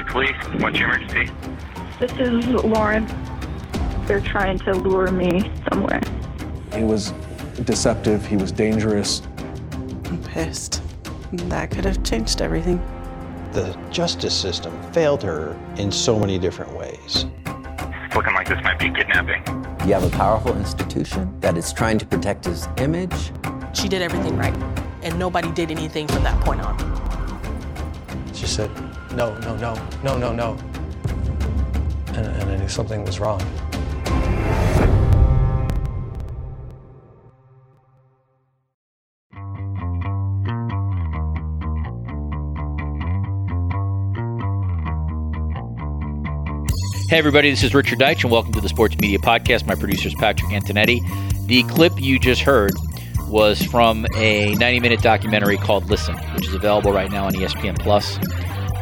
University Police, what's your emergency? This is Lauren. They're trying to lure me somewhere. He was deceptive, he was dangerous. I'm pissed. That could have changed everything. The justice system failed her in so many different ways. It's looking like this might be kidnapping. You have a powerful institution that is trying to protect his image. She did everything right, and nobody did anything from that point on. She said, no, no, no, no, no, no. And, and I knew something was wrong. Hey, everybody, this is Richard Deitsch, and welcome to the Sports Media Podcast. My producer is Patrick Antonetti. The clip you just heard was from a 90 minute documentary called Listen, which is available right now on ESPN Plus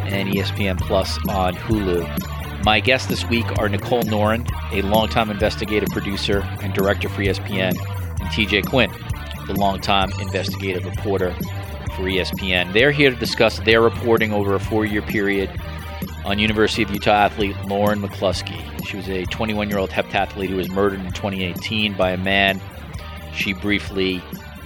and ESPN Plus on Hulu. My guests this week are Nicole Noren, a longtime investigative producer and director for ESPN, and TJ Quinn, the longtime investigative reporter for ESPN. They're here to discuss their reporting over a four year period on University of Utah athlete Lauren McCluskey. She was a 21 year old heptathlete who was murdered in 2018 by a man she briefly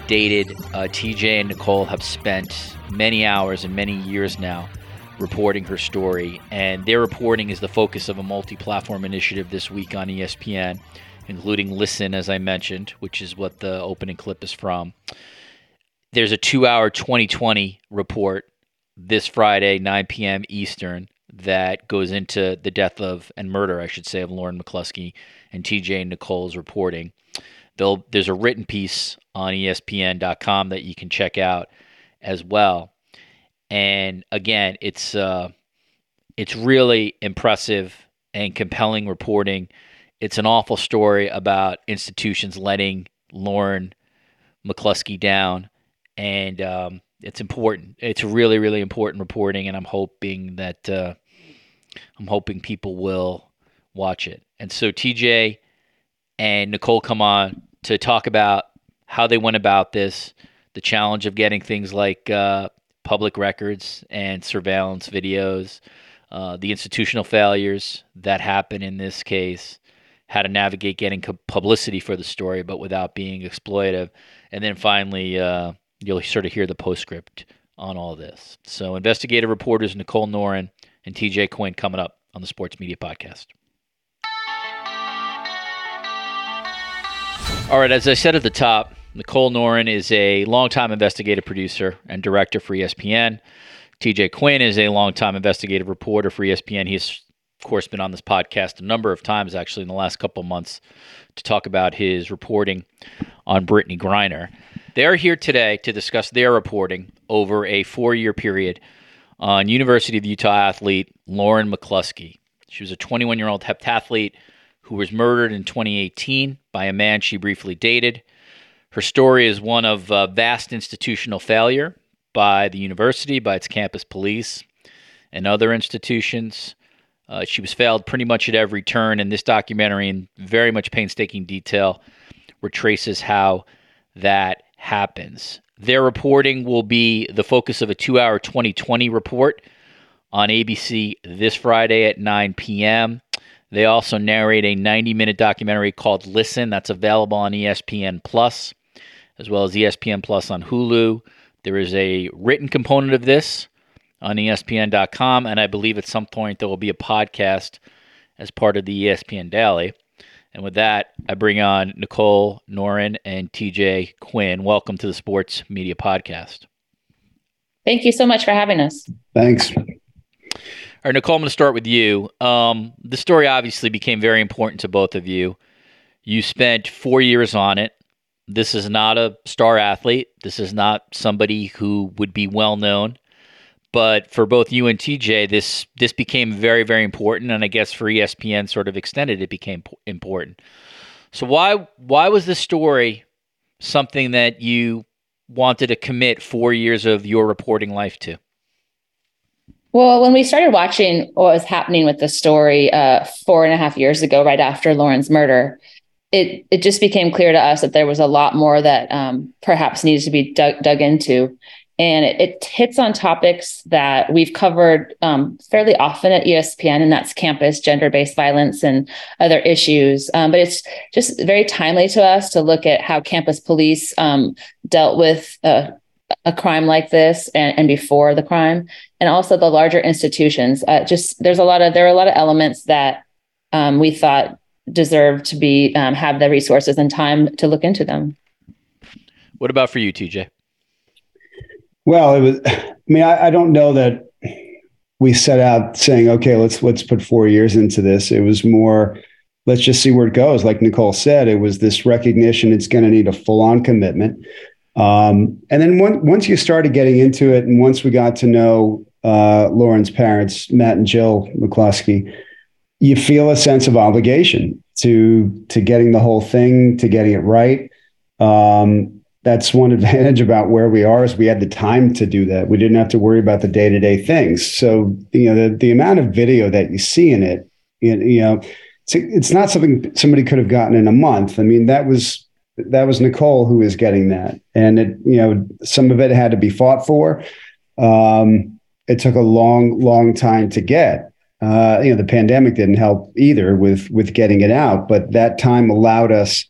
dated. Uh, TJ and Nicole have spent many hours and many years now reporting her story, and their reporting is the focus of a multi platform initiative this week on ESPN, including Listen, as I mentioned, which is what the opening clip is from. There's a two hour 2020 report this Friday, 9 p.m. Eastern, that goes into the death of and murder, I should say, of Lauren McCluskey and TJ Nicole's reporting. They'll, there's a written piece on ESPN.com that you can check out as well. And again, it's uh, it's really impressive and compelling reporting. It's an awful story about institutions letting Lauren McCluskey down, and um, it's important. It's really, really important reporting, and I'm hoping that uh, I'm hoping people will watch it. And so TJ and Nicole come on to talk about how they went about this, the challenge of getting things like uh, public records and surveillance videos, uh, the institutional failures that happen in this case, how to navigate getting publicity for the story but without being exploitive, and then finally uh, you'll sort of hear the postscript on all this. So, investigative reporters Nicole Noren and TJ Quinn coming up on the Sports Media Podcast. All right, as I said at the top, Nicole Noren is a longtime investigative producer and director for ESPN. TJ Quinn is a longtime investigative reporter for ESPN. He's, of course, been on this podcast a number of times, actually, in the last couple months to talk about his reporting on Brittney Griner. They're here today to discuss their reporting over a four year period on University of Utah athlete Lauren McCluskey. She was a 21 year old heptathlete who was murdered in 2018 by a man she briefly dated. Her story is one of uh, vast institutional failure by the university, by its campus police, and other institutions. Uh, she was failed pretty much at every turn, and this documentary, in very much painstaking detail, retraces how that happens. Their reporting will be the focus of a two hour 2020 report on ABC this Friday at 9 p.m. They also narrate a 90 minute documentary called Listen that's available on ESPN Plus as well as ESPN Plus on Hulu. There is a written component of this on ESPN.com, and I believe at some point there will be a podcast as part of the ESPN Daily. And with that, I bring on Nicole Noren and TJ Quinn. Welcome to the Sports Media Podcast. Thank you so much for having us. Thanks. All right, Nicole, I'm going to start with you. Um, the story obviously became very important to both of you. You spent four years on it. This is not a star athlete. This is not somebody who would be well known. But for both you and TJ, this this became very very important, and I guess for ESPN, sort of extended, it became important. So why why was this story something that you wanted to commit four years of your reporting life to? Well, when we started watching what was happening with the story uh, four and a half years ago, right after Lauren's murder, it it just became clear to us that there was a lot more that um, perhaps needs to be dug, dug into and it, it, hits on topics that we've covered um, fairly often at ESPN, and that's campus gender-based violence and other issues. Um, but it's just very timely to us to look at how campus police um, dealt with uh, a crime like this and, and, before the crime, and also the larger institutions. Uh, just there's a lot of there are a lot of elements that um, we thought deserve to be um, have the resources and time to look into them. What about for you, TJ? Well, it was. I mean, I, I, don't know that we set out saying, "Okay, let's let's put four years into this." It was more, let's just see where it goes. Like Nicole said, it was this recognition it's going to need a full on commitment. Um, and then one, once you started getting into it, and once we got to know uh, Lauren's parents, Matt and Jill McCluskey, you feel a sense of obligation to to getting the whole thing, to getting it right. Um, that's one advantage about where we are is we had the time to do that. We didn't have to worry about the day to day things. So you know the the amount of video that you see in it, you know, it's, it's not something somebody could have gotten in a month. I mean, that was that was Nicole who was getting that, and it you know some of it had to be fought for. Um, it took a long, long time to get. Uh, you know, the pandemic didn't help either with with getting it out, but that time allowed us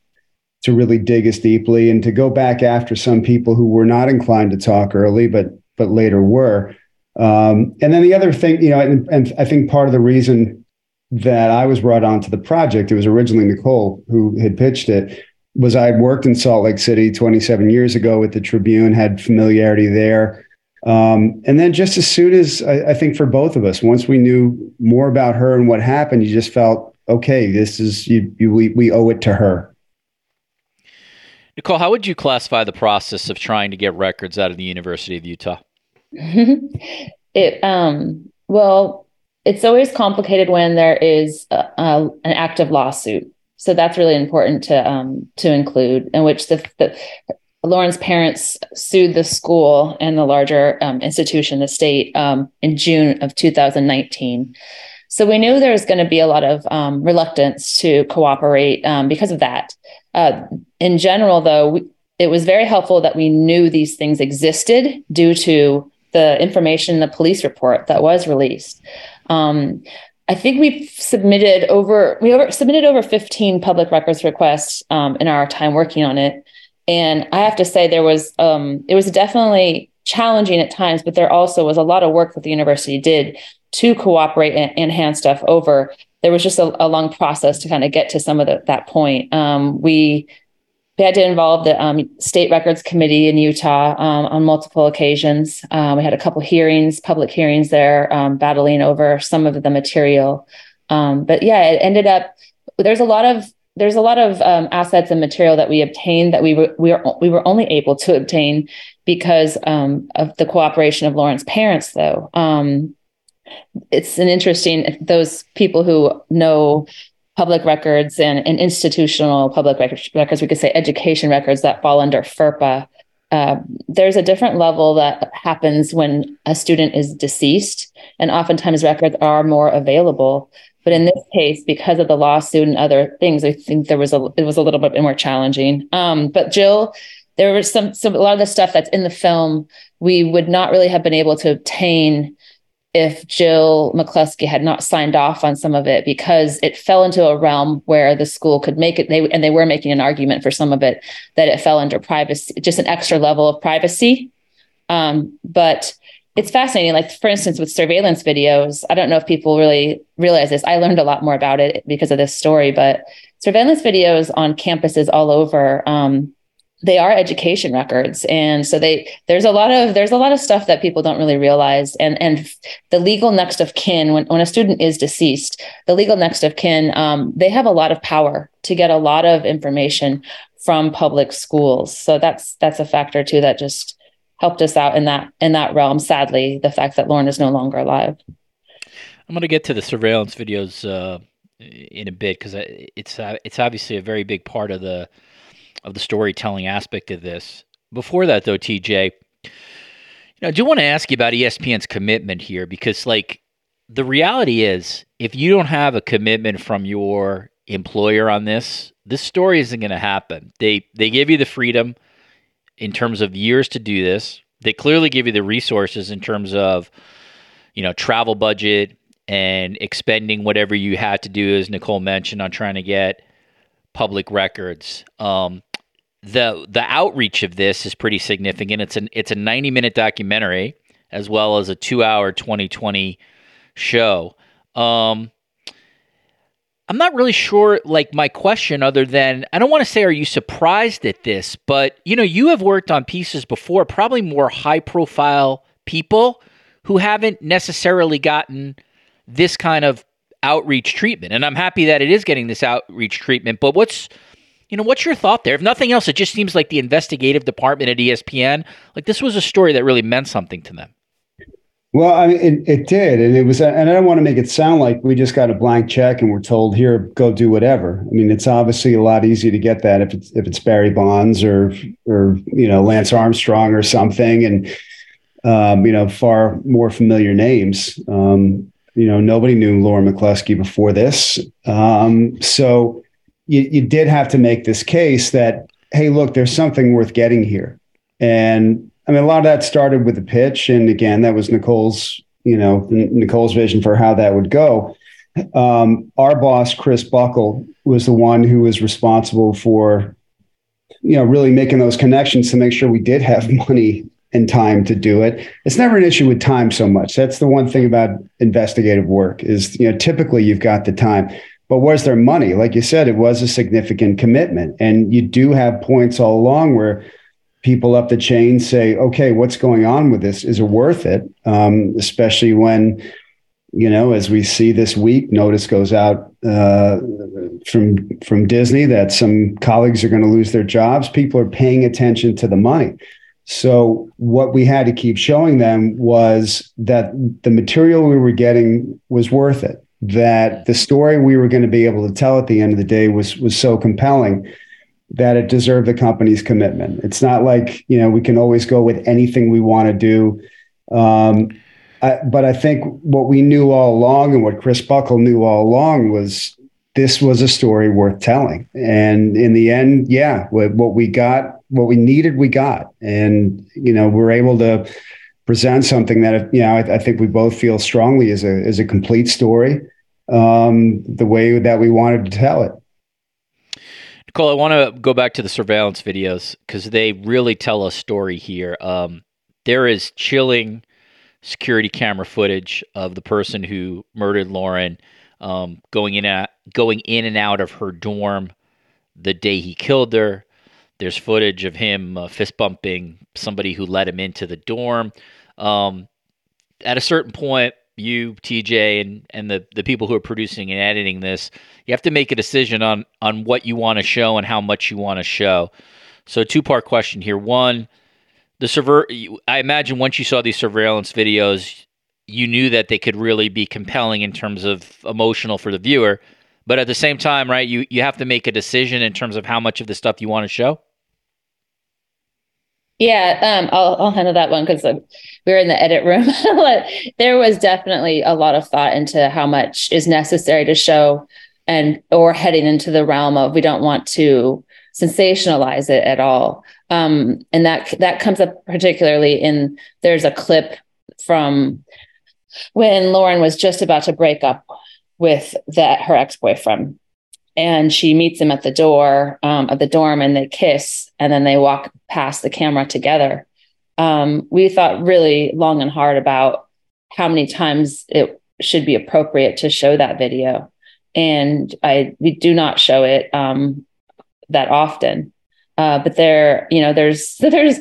to really dig as deeply and to go back after some people who were not inclined to talk early, but but later were. Um, and then the other thing, you know, and, and, I think part of the reason that I was brought onto the project, it was originally Nicole who had pitched it, was I had worked in Salt Lake City 27 years ago with the Tribune, had familiarity there. Um, and then just as soon as I, I think for both of us, once we knew more about her and what happened, you just felt, okay, this is you, you we, we owe it to her. Nicole, how would you classify the process of trying to get records out of the University of Utah? it um well, it's always complicated when there is a, a, an active lawsuit. So that's really important to um to include, in which the, the Lauren's parents sued the school and the larger um, institution, the state, um, in June of 2019. So we knew there was going to be a lot of um, reluctance to cooperate um, because of that. Uh, in general, though, we, it was very helpful that we knew these things existed due to the information in the police report that was released. Um, I think we submitted over we over, submitted over 15 public records requests um, in our time working on it, and I have to say there was um, it was definitely challenging at times, but there also was a lot of work that the university did to cooperate and, and hand stuff over there was just a, a long process to kind of get to some of the, that point. Um, we we had to involve the um, state records committee in Utah um, on multiple occasions. Um, we had a couple hearings, public hearings there, um, battling over some of the material. But yeah, it ended up. There's a lot of there's a lot of um, assets and material that we obtained that we were we were we were only able to obtain because of the cooperation of Lauren's parents, though it's an interesting those people who know public records and, and institutional public records, records, we could say education records that fall under FERPA. Uh, there's a different level that happens when a student is deceased, and oftentimes records are more available. But in this case, because of the lawsuit and other things, I think there was a it was a little bit more challenging. Um, but Jill, there was some some a lot of the stuff that's in the film we would not really have been able to obtain if Jill McCluskey had not signed off on some of it because it fell into a realm where the school could make it they and they were making an argument for some of it that it fell under privacy just an extra level of privacy um, but it's fascinating. Like for instance, with surveillance videos, I don't know if people really realize this. I learned a lot more about it because of this story, but surveillance videos on campuses all over. Um, they are education records and so they there's a lot of there's a lot of stuff that people don't really realize and and the legal next of kin when, when a student is deceased the legal next of kin um, they have a lot of power to get a lot of information from public schools so that's that's a factor too that just helped us out in that in that realm. Sadly, the fact that Lauren is no longer alive. I'm going to get to the surveillance videos uh, in a bit because it's uh, it's obviously a very big part of the of the storytelling aspect of this. Before that, though, TJ, you know, I do want to ask you about ESPN's commitment here because, like, the reality is, if you don't have a commitment from your employer on this, this story isn't going to happen. They they give you the freedom in terms of years to do this. They clearly give you the resources in terms of, you know, travel budget and expending whatever you had to do, as Nicole mentioned, on trying to get public records. Um, the the outreach of this is pretty significant. It's an it's a 90 minute documentary as well as a two hour 2020 show. Um, I'm not really sure, like, my question, other than I don't want to say, are you surprised at this? But, you know, you have worked on pieces before, probably more high profile people who haven't necessarily gotten this kind of outreach treatment. And I'm happy that it is getting this outreach treatment. But what's, you know, what's your thought there? If nothing else, it just seems like the investigative department at ESPN, like, this was a story that really meant something to them. Well, I mean, it, it did, and it was, and I don't want to make it sound like we just got a blank check and we're told here, go do whatever. I mean, it's obviously a lot easier to get that if it's if it's Barry Bonds or or you know Lance Armstrong or something, and um, you know far more familiar names. Um, you know, nobody knew Laura McCluskey before this, um, so you, you did have to make this case that hey, look, there's something worth getting here, and I mean, a lot of that started with the pitch, and again, that was Nicole's, you know, Nicole's vision for how that would go. Um, our boss, Chris Buckle, was the one who was responsible for, you know, really making those connections to make sure we did have money and time to do it. It's never an issue with time so much. That's the one thing about investigative work is, you know, typically you've got the time. But was there money? Like you said, it was a significant commitment. And you do have points all along where people up the chain say, okay, what's going on with this? Is it worth it? Um, especially when, you know, as we see this week, notice goes out uh, from from Disney that some colleagues are going to lose their jobs. People are paying attention to the money. So what we had to keep showing them was that the material we were getting was worth it. That the story we were going to be able to tell at the end of the day was was so compelling that it deserved the company's commitment. It's not like you know we can always go with anything we want to do. Um, I, but I think what we knew all along and what Chris Buckle knew all along was this was a story worth telling. And in the end, yeah, what, we got, what we needed, we got. And, you know, we're able to present something that, you know, I, I think we both feel strongly is a, is a complete story um, the way that we wanted to tell it. Nicole, I want to go back to the surveillance videos because they really tell a story here. Um, there is chilling security camera footage of the person who murdered Lauren um, going in at going in and out of her dorm the day he killed her. There's footage of him uh, fist bumping somebody who let him into the dorm. Um, at a certain point, you, TJ, and and the the people who are producing and editing this, you have to make a decision on on what you want to show and how much you want to show. So, two part question here. One, the server. I imagine once you saw these surveillance videos, you knew that they could really be compelling in terms of emotional for the viewer. But at the same time, right, you you have to make a decision in terms of how much of the stuff you want to show. Yeah, um, I'll I'll handle that one because we were in the edit room. there was definitely a lot of thought into how much is necessary to show, and or heading into the realm of we don't want to sensationalize it at all. Um, and that that comes up particularly in there's a clip from when Lauren was just about to break up with that her ex boyfriend and she meets him at the door um, of the dorm and they kiss and then they walk past the camera together um, we thought really long and hard about how many times it should be appropriate to show that video. And I we do not show it um, that often. Uh, but there, you know, there's there's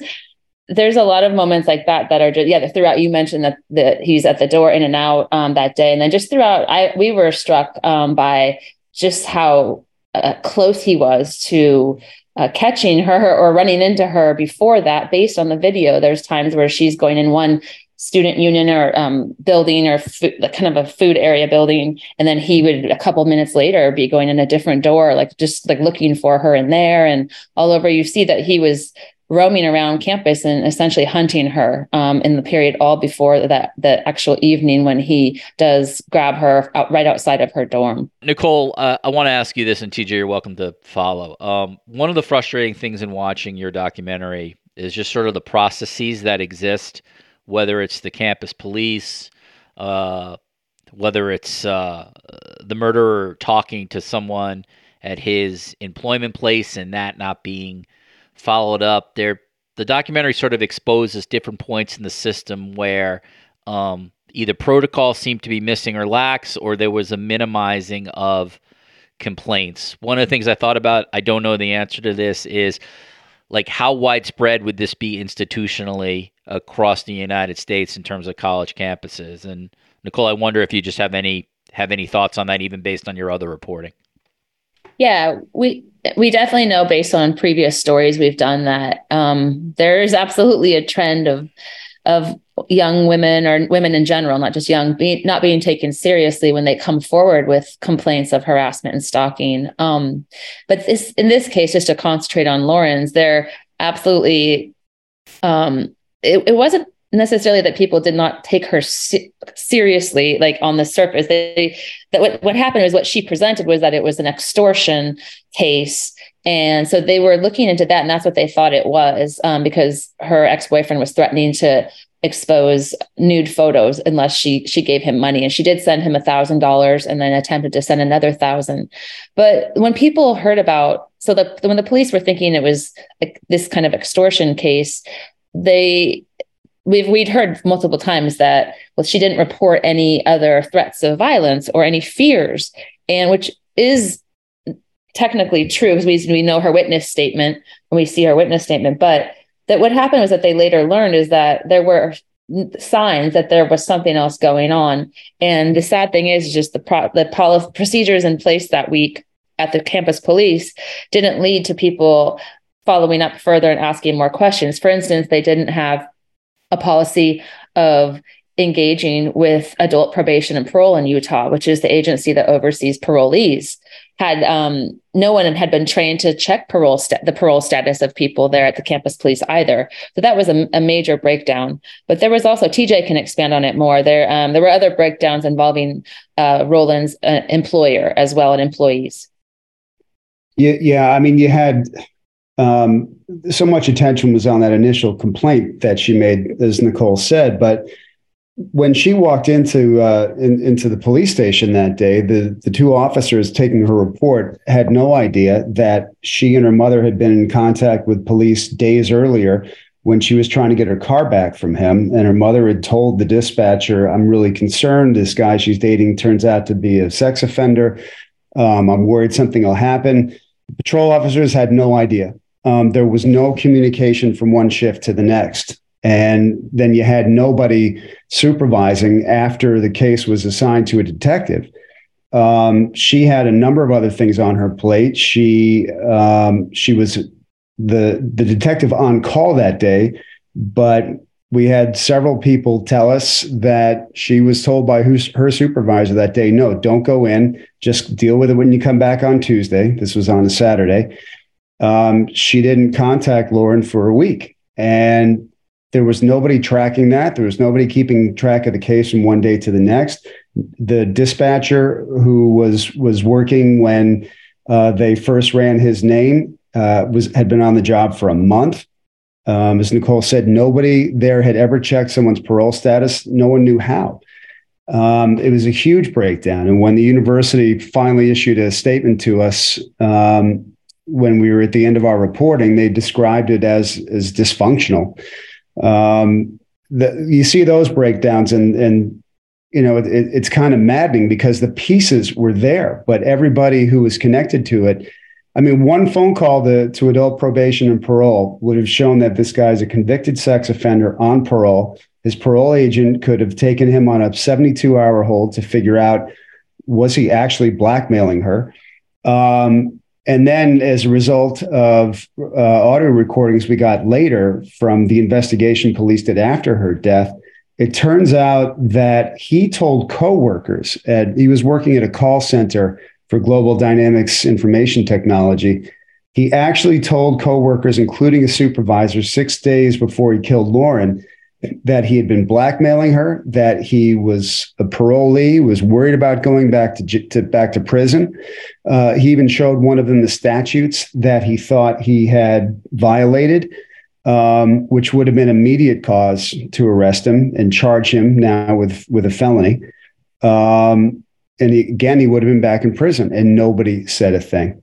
there's a lot of moments like that that are just yeah throughout you mentioned that that he's at the door in and out um, that day and then just throughout i we were struck um, by just how uh, close he was to uh, catching her or running into her before that based on the video. There's times where she's going in one student union or um, building or food, kind of a food area building and then he would a couple minutes later be going in a different door like just like looking for her in there and all over. You see that he was roaming around campus and essentially hunting her um, in the period all before that the actual evening when he does grab her out, right outside of her dorm. Nicole, uh, I want to ask you this, and TJ, you're welcome to follow. Um, one of the frustrating things in watching your documentary is just sort of the processes that exist, whether it's the campus police, uh, whether it's uh, the murderer talking to someone at his employment place and that not being followed up. There, the documentary sort of exposes different points in the system where um, either protocols seem to be missing or lax, or there was a minimizing of complaints. One of the things I thought about, I don't know the answer to this, is like how widespread would this be institutionally across the United States in terms of college campuses? And Nicole, I wonder if you just have any have any thoughts on that, even based on your other reporting. Yeah, we we definitely know based on previous stories we've done that um, there is absolutely a trend of of young women or women in general, not just young, be, not being taken seriously when they come forward with complaints of harassment and stalking. Um, but this, in this case, just to concentrate on Lauren's, there absolutely, um, it, it wasn't necessarily that people did not take her se- seriously like on the surface. They that what, what happened was what she presented was that it was an extortion case. And so they were looking into that and that's what they thought it was um, because her ex-boyfriend was threatening to expose nude photos unless she she gave him money. And she did send him a thousand dollars and then attempted to send another thousand. But when people heard about so the when the police were thinking it was this kind of extortion case they we've we'd heard multiple times that well she didn't report any other threats of violence or any fears and which is technically true because we, we know her witness statement when we see her witness statement but that what happened was that they later learned is that there were signs that there was something else going on and the sad thing is just the pro- the procedures in place that week at the campus police didn't lead to people following up further and asking more questions. For instance they didn't have a policy of engaging with adult probation and parole in Utah, which is the agency that oversees parolees. Had um, no one had been trained to check parole the parole status of people there at the campus police either. So that was a, a major breakdown. But there was also TJ can expand on it more. There um, there were other breakdowns involving uh, Rowland's uh, employer as well and employees. Yeah, yeah. I mean, you had um, so much attention was on that initial complaint that she made, as Nicole said. But when she walked into uh, in, into the police station that day, the the two officers taking her report had no idea that she and her mother had been in contact with police days earlier when she was trying to get her car back from him. And her mother had told the dispatcher, "I'm really concerned. This guy she's dating turns out to be a sex offender. Um, I'm worried something will happen." Patrol officers had no idea um, there was no communication from one shift to the next. And then you had nobody supervising after the case was assigned to a detective. Um, she had a number of other things on her plate. She um, she was the the detective on call that day, but we had several people tell us that she was told by her supervisor that day, no, don't go in, just deal with it when you come back on Tuesday. This was on a Saturday um, she didn't contact Lauren for a week. And there was nobody tracking that. There was nobody keeping track of the case from one day to the next. The dispatcher who was was working when uh, they first ran his name uh, was had been on the job for a month. Um, as Nicole said, nobody there had ever checked someone's parole status. No one knew how. Um, it was a huge breakdown. And when the university finally issued a statement to us, um, when we were at the end of our reporting, they described it as as dysfunctional. Um, the, you see those breakdowns, and and you know it, it's kind of maddening because the pieces were there, but everybody who was connected to it. I mean, one phone call to, to adult probation and parole would have shown that this guy's a convicted sex offender on parole. His parole agent could have taken him on a 72 hour hold to figure out was he actually blackmailing her. Um, and then, as a result of uh, audio recordings we got later from the investigation police did after her death, it turns out that he told coworkers, at, he was working at a call center for Global Dynamics Information Technology. He actually told coworkers, including a supervisor, six days before he killed Lauren, that he had been blackmailing her, that he was a parolee, was worried about going back to, to back to prison. Uh, he even showed one of them the statutes that he thought he had violated, um, which would have been immediate cause to arrest him and charge him now with with a felony. Um, and he, again, he would have been back in prison, and nobody said a thing.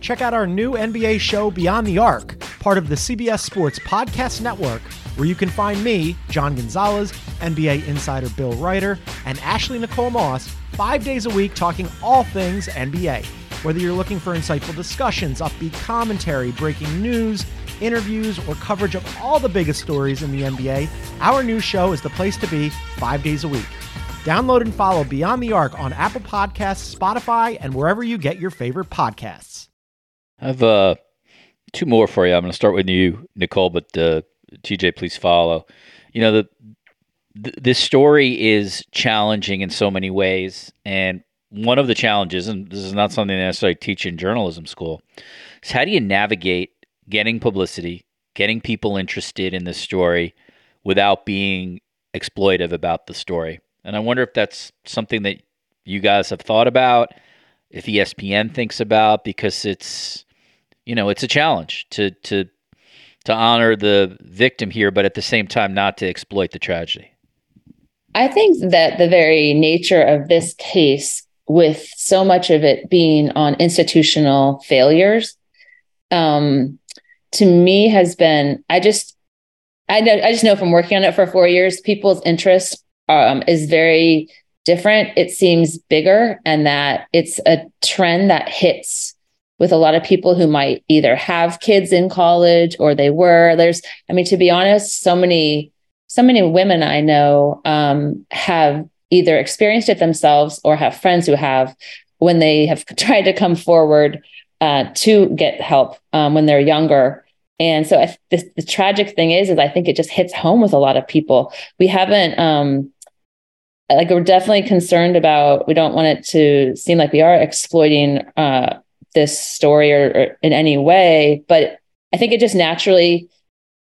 Check out our new NBA show, Beyond the Arc, part of the CBS Sports Podcast Network where you can find me, John Gonzalez, NBA insider Bill Reiter, and Ashley Nicole Moss five days a week talking all things NBA. Whether you're looking for insightful discussions, upbeat commentary, breaking news, interviews, or coverage of all the biggest stories in the NBA, our new show is the place to be five days a week. Download and follow Beyond the Arc on Apple Podcasts, Spotify, and wherever you get your favorite podcasts. I have uh, two more for you. I'm going to start with you, Nicole, but uh, TJ, please follow. You know, the, the this story is challenging in so many ways, and one of the challenges, and this is not something that I teach in journalism school, is how do you navigate getting publicity, getting people interested in the story without being exploitive about the story. And I wonder if that's something that you guys have thought about, if ESPN thinks about, because it's you know it's a challenge to to to honor the victim here, but at the same time, not to exploit the tragedy? I think that the very nature of this case, with so much of it being on institutional failures, um, to me has been, I just, I know, I just know from working on it for four years, people's interest um, is very different. It seems bigger, and that it's a trend that hits with a lot of people who might either have kids in college or they were. There's i mean to be honest so many so many women i know um, have either experienced it themselves or have friends who have when they have tried to come forward uh, to get help um, when they're younger. And so I, this, the tragic thing is is i think it just hits home with a lot of people. We haven't um, like we're definitely concerned about we don't want it to seem like we are exploiting uh, this story or, or in any way, but I think it just naturally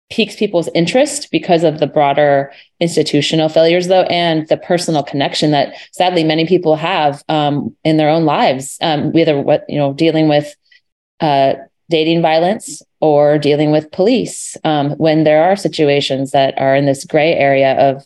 piques people's interest because of the broader institutional failures though and the personal connection that sadly many people have um, in their own lives um, whether what you know dealing with uh, dating violence or dealing with police um, when there are situations that are in this gray area of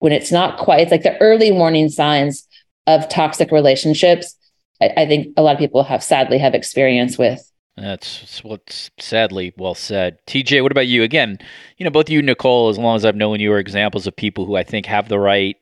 when it's not quite it's like the early warning signs of toxic relationships I, I think a lot of people have sadly have experience with. That's what's sadly well said. TJ, what about you? Again, you know, both you and Nicole, as long as I've known you, are examples of people who I think have the right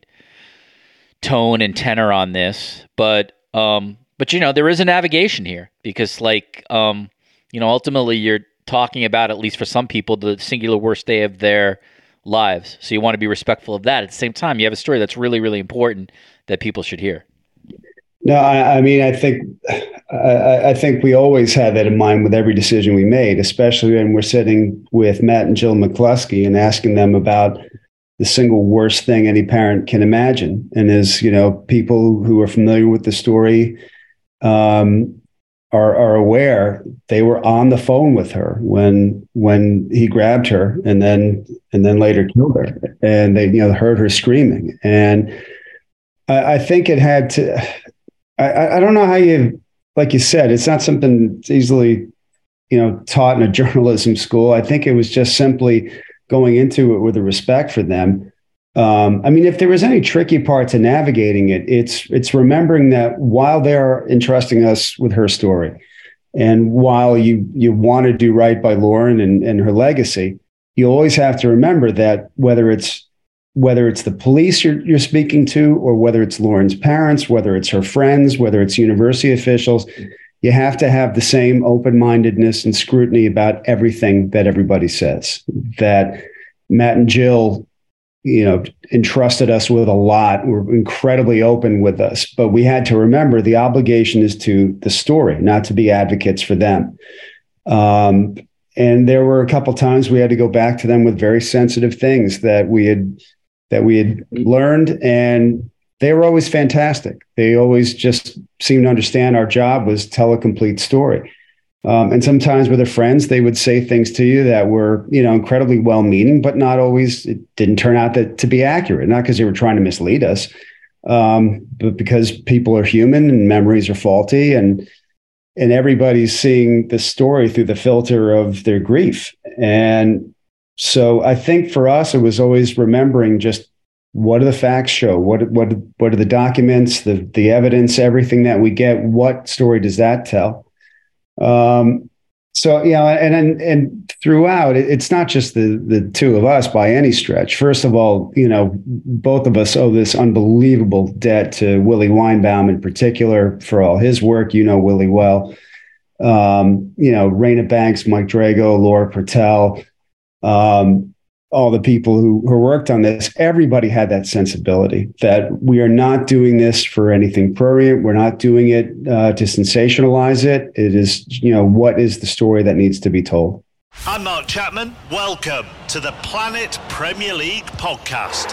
tone and tenor on this. But um, but you know, there is a navigation here because like um, you know, ultimately you're talking about, at least for some people, the singular worst day of their lives. So you want to be respectful of that. At the same time, you have a story that's really, really important that people should hear. No, I, I mean, I think I, I, think we always had that in mind with every decision we made, especially when we're sitting with Matt and Jill McCluskey and asking them about the single worst thing any parent can imagine. And as you know, people who are familiar with the story um, are, are aware, they were on the phone with her when when he grabbed her and then and then later killed her, and they you know heard her screaming and. I, I think it had to I, I don't know how you, like you said, it's not something that's easily, you know, taught in a journalism school. I think it was just simply going into it with a respect for them. Um, I mean, if there was any tricky part to navigating it, it's it's remembering that while they're entrusting us with her story, and while you you want to do right by Lauren and, and her legacy, you always have to remember that whether it's whether it's the police you're, you're speaking to or whether it's lauren's parents whether it's her friends whether it's university officials you have to have the same open-mindedness and scrutiny about everything that everybody says. That matt and jill you know entrusted us with a lot were incredibly open with us but we had to remember the obligation is to the story not to be advocates for them. Um, and there were a couple times we had to go back to them with very sensitive things that we had that we had learned and they were always fantastic. They always just seemed to understand our job was tell a complete story. Um, and sometimes with their friends they would say things to you that were you know incredibly well meaning but not always it didn't turn out that, to be accurate. Not because they were trying to mislead us um, but because people are human and memories are faulty and and everybody's seeing the story through the filter of their grief. And so I think for us, it was always remembering just what do the facts show? What what what are the documents, the the evidence, everything that we get? What story does that tell? Um, so you know, and and and throughout, it's not just the the two of us by any stretch. First of all, you know, both of us owe this unbelievable debt to Willie Weinbaum in particular for all his work. You know Willie well. Um, you know, Raina Banks, Mike Drago, Laura Pertell, um, all the people who, who worked on this, everybody had that sensibility that we are not doing this for anything prurient. We're not doing it uh, to sensationalize it. It is, you know, what is the story that needs to be told? I'm Mark Chapman. Welcome to the Planet Premier League podcast.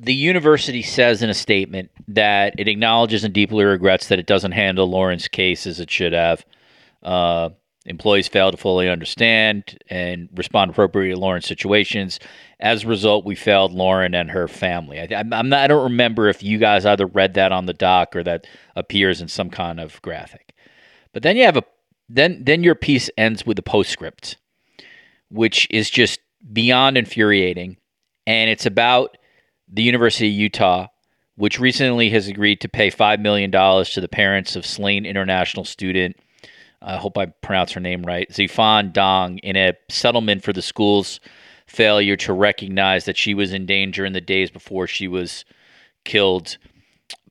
the university says in a statement that it acknowledges and deeply regrets that it doesn't handle Lauren's case as it should have. Uh, employees fail to fully understand and respond appropriately to Lauren's situations. As a result, we failed Lauren and her family. I, am not, I don't remember if you guys either read that on the doc or that appears in some kind of graphic. But then you have a then then your piece ends with a postscript, which is just beyond infuriating, and it's about the University of Utah, which recently has agreed to pay $5 million to the parents of slain international student, I hope I pronounce her name right, Zhifan Dong, in a settlement for the school's failure to recognize that she was in danger in the days before she was killed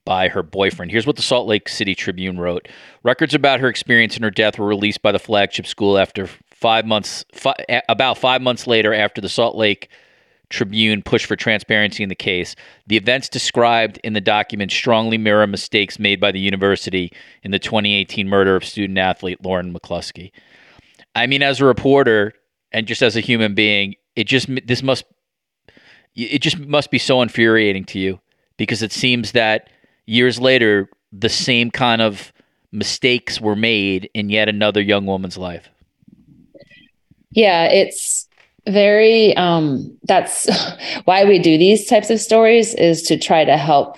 by her boyfriend. Here's what the Salt Lake City Tribune wrote Records about her experience and her death were released by the flagship school after five months, fi- about five months later after the Salt Lake Tribune push for transparency in the case. The events described in the document strongly mirror mistakes made by the university in the 2018 murder of student athlete Lauren McCluskey. I mean, as a reporter and just as a human being, it just this must it just must be so infuriating to you because it seems that years later the same kind of mistakes were made in yet another young woman's life. Yeah, it's very um that's why we do these types of stories is to try to help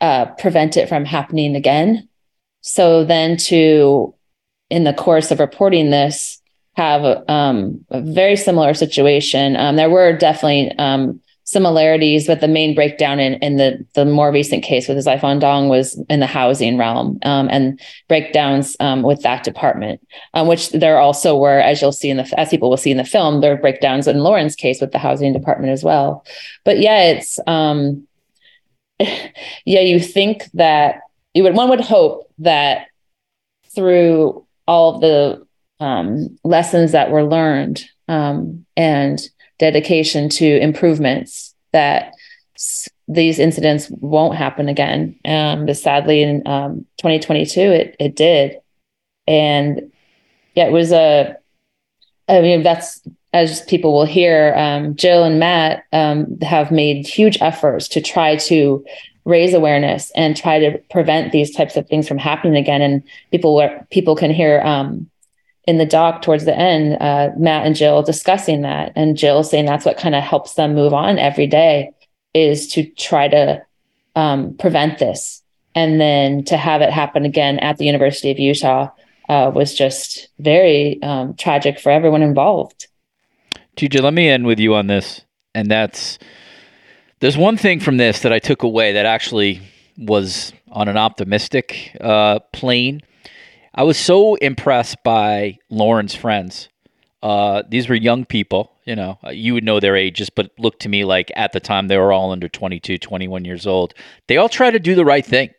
uh, prevent it from happening again. So then to in the course of reporting this have um, a very similar situation. Um, there were definitely um, similarities, but the main breakdown in, in the the more recent case with Zhifan Dong was in the housing realm um, and breakdowns um, with that department, um, which there also were, as you'll see in the as people will see in the film, there are breakdowns in Lauren's case with the housing department as well. But yeah, it's um, yeah, you think that you would one would hope that through all the um, lessons that were learned um, and dedication to improvements that s- these incidents won't happen again. Um, but sadly, in um, 2022, it it did, and yeah, it was a. I mean, that's as people will hear. Um, Jill and Matt um, have made huge efforts to try to raise awareness and try to prevent these types of things from happening again. And people were people can hear um, in the doc towards the end, uh, Matt and Jill discussing that, and Jill saying that's what kind of helps them move on every day is to try to um, prevent this. And then to have it happen again at the University of Utah uh, was just very um, tragic for everyone involved. TJ, let me end with you on this. And that's there's one thing from this that I took away that actually was on an optimistic uh, plane. I was so impressed by Lauren's friends. Uh, these were young people, you know, uh, you would know their ages, but looked to me like at the time they were all under 22, 21 years old. They all tried to do the right thing.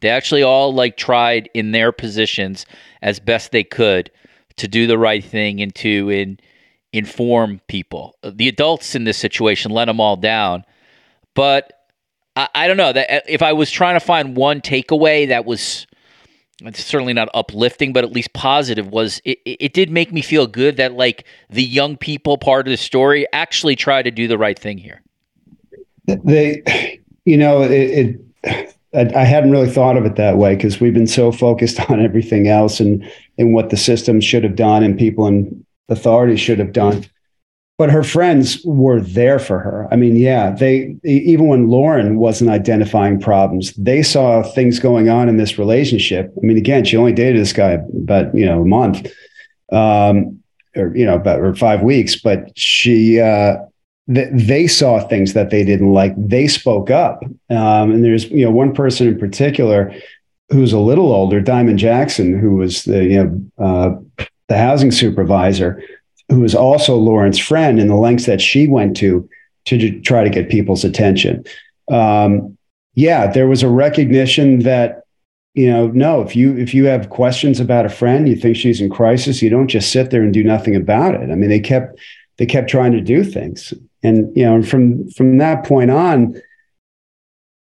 They actually all like tried in their positions as best they could to do the right thing and to in, inform people. The adults in this situation let them all down, but I, I don't know that uh, if I was trying to find one takeaway that was it's certainly not uplifting, but at least positive was it, it did make me feel good that like the young people part of the story actually try to do the right thing here. They, you know, it, it I, hadn't really thought of it that way because we've been so focused on everything else and and what the system should have done and people in authority should have done. But her friends were there for her. I mean, yeah, they even when Lauren wasn't identifying problems, they saw things going on in this relationship. I mean, again, she only dated this guy about you know a month, um, or you know about or five weeks, but she uh, they saw things that they didn't like. They spoke up. Um, and there's, you know, one person in particular who's a little older, Diamond Jackson, who was the, you know, uh, the housing supervisor, who was also Lauren's friend, and the lengths that she went to to try to get people's attention. Um, yeah, there was a recognition that you know no if you if you have questions about a friend you think she's in crisis you don't just sit there and do nothing about it i mean they kept they kept trying to do things and you know from from that point on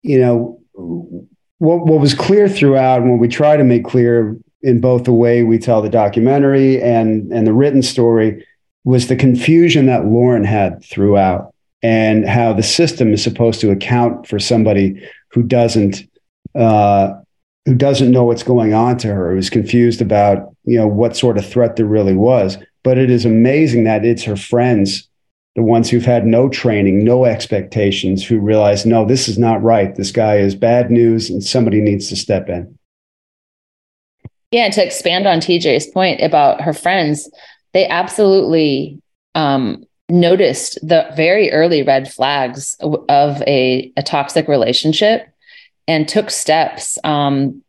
you know what what was clear throughout and what we try to make clear in both the way we tell the documentary and and the written story was the confusion that Lauren had throughout and how the system is supposed to account for somebody who doesn't uh, who doesn't know what's going on to her who's confused about you know what sort of threat there really was but it is amazing that it's her friends the ones who've had no training, no expectations, who realize, no, this is not right. This guy is bad news and somebody needs to step in. Yeah, and to expand on TJ's point about her friends, they absolutely um, noticed the very early red flags of a, a toxic relationship and took steps um,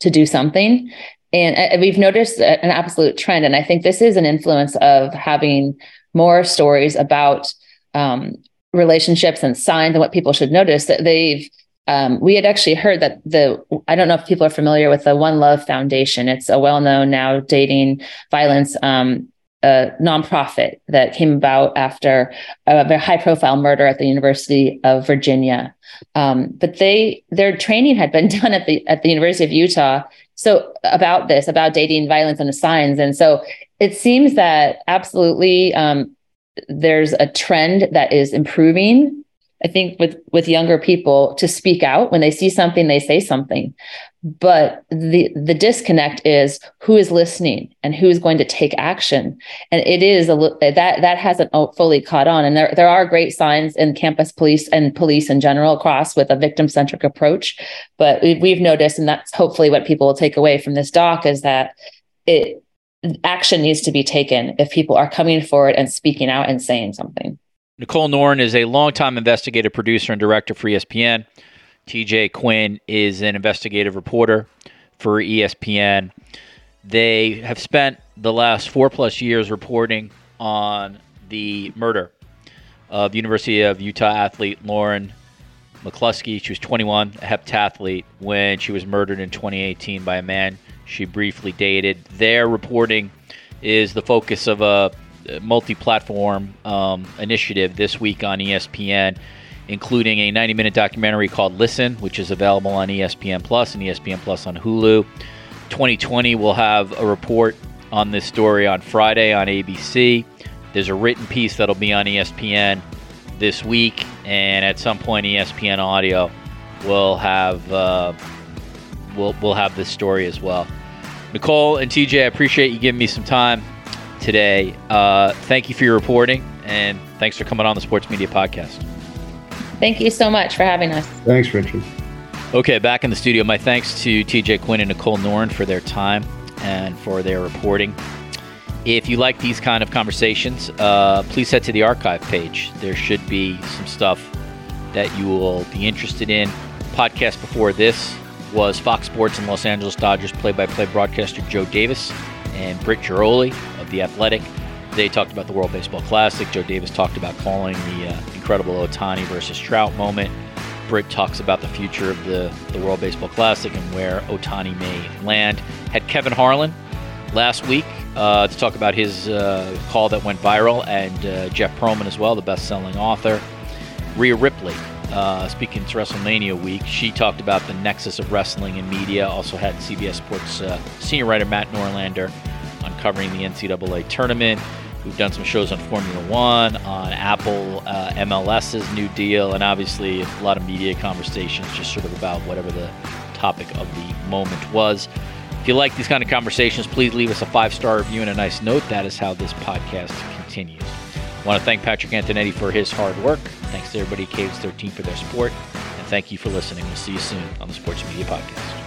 to do something. And uh, we've noticed an absolute trend. And I think this is an influence of having more stories about um, relationships and signs and what people should notice that they've um, we had actually heard that the i don't know if people are familiar with the one love foundation it's a well-known now dating violence um, a nonprofit that came about after a very high profile murder at the University of Virginia. Um, but they their training had been done at the at the University of Utah. So about this, about dating violence and the signs. And so it seems that absolutely um, there's a trend that is improving. I think with with younger people to speak out when they see something, they say something. But the the disconnect is who is listening and who is going to take action. And it is a that that hasn't fully caught on. And there there are great signs in campus police and police in general across with a victim centric approach. But we've noticed, and that's hopefully what people will take away from this doc is that it action needs to be taken if people are coming forward and speaking out and saying something. Nicole Noren is a longtime investigative producer and director for ESPN. TJ Quinn is an investigative reporter for ESPN. They have spent the last four plus years reporting on the murder of University of Utah athlete Lauren McCluskey. She was 21, a heptathlete, when she was murdered in 2018 by a man she briefly dated. Their reporting is the focus of a multi platform um, initiative this week on ESPN, including a 90 minute documentary called Listen, which is available on ESPN Plus and ESPN Plus on Hulu. 2020 will have a report on this story on Friday on ABC. There's a written piece that'll be on ESPN this week, and at some point, ESPN Audio will have uh, we'll we'll have this story as well. Nicole and TJ, I appreciate you giving me some time today. Uh, thank you for your reporting, and thanks for coming on the Sports Media Podcast. Thank you so much for having us. Thanks, Richard. Okay, back in the studio. My thanks to TJ Quinn and Nicole Noren for their time and for their reporting. If you like these kind of conversations, uh, please head to the archive page. There should be some stuff that you will be interested in. Podcast before this was Fox Sports and Los Angeles Dodgers play-by-play broadcaster Joe Davis and Britt Ghiroli of The Athletic. They talked about the World Baseball Classic. Joe Davis talked about calling the uh, incredible Ohtani versus Trout moment. Britt talks about the future of the, the World Baseball Classic and where Ohtani may land. Had Kevin Harlan last week uh, to talk about his uh, call that went viral, and uh, Jeff Pearlman as well, the best-selling author. Rhea Ripley, uh, speaking to WrestleMania week, she talked about the nexus of wrestling and media. Also had CBS Sports uh, senior writer Matt Norlander uncovering the NCAA tournament. We've done some shows on Formula One, on Apple uh, MLS's new deal, and obviously a lot of media conversations just sort of about whatever the topic of the moment was. If you like these kind of conversations, please leave us a five star review and a nice note. That is how this podcast continues. I want to thank Patrick Antonetti for his hard work. Thanks to everybody at Cadence13 for their support. And thank you for listening. We'll see you soon on the Sports Media Podcast.